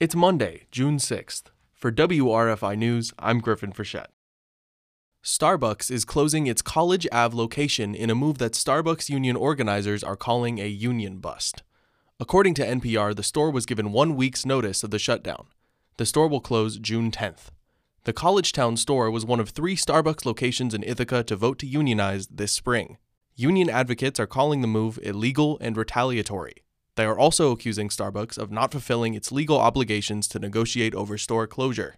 It's Monday, June 6th. For WRFI News, I'm Griffin Frechette. Starbucks is closing its College Ave location in a move that Starbucks union organizers are calling a union bust. According to NPR, the store was given one week's notice of the shutdown. The store will close June 10th. The College Town store was one of three Starbucks locations in Ithaca to vote to unionize this spring. Union advocates are calling the move illegal and retaliatory. They are also accusing Starbucks of not fulfilling its legal obligations to negotiate over store closure.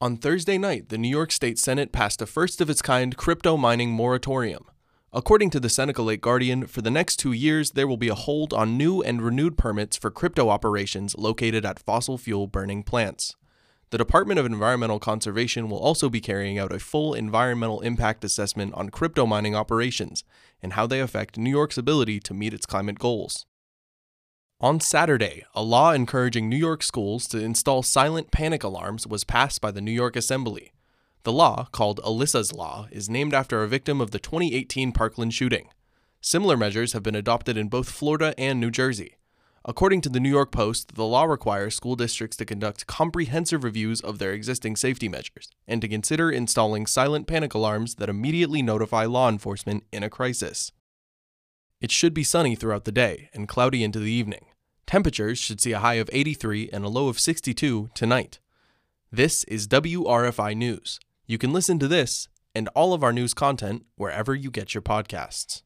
On Thursday night, the New York State Senate passed a first of its kind crypto mining moratorium. According to the Seneca Lake Guardian, for the next two years, there will be a hold on new and renewed permits for crypto operations located at fossil fuel burning plants. The Department of Environmental Conservation will also be carrying out a full environmental impact assessment on crypto mining operations and how they affect New York's ability to meet its climate goals. On Saturday, a law encouraging New York schools to install silent panic alarms was passed by the New York Assembly. The law, called Alyssa's Law, is named after a victim of the 2018 Parkland shooting. Similar measures have been adopted in both Florida and New Jersey. According to the New York Post, the law requires school districts to conduct comprehensive reviews of their existing safety measures and to consider installing silent panic alarms that immediately notify law enforcement in a crisis. It should be sunny throughout the day and cloudy into the evening. Temperatures should see a high of 83 and a low of 62 tonight. This is WRFI News. You can listen to this and all of our news content wherever you get your podcasts.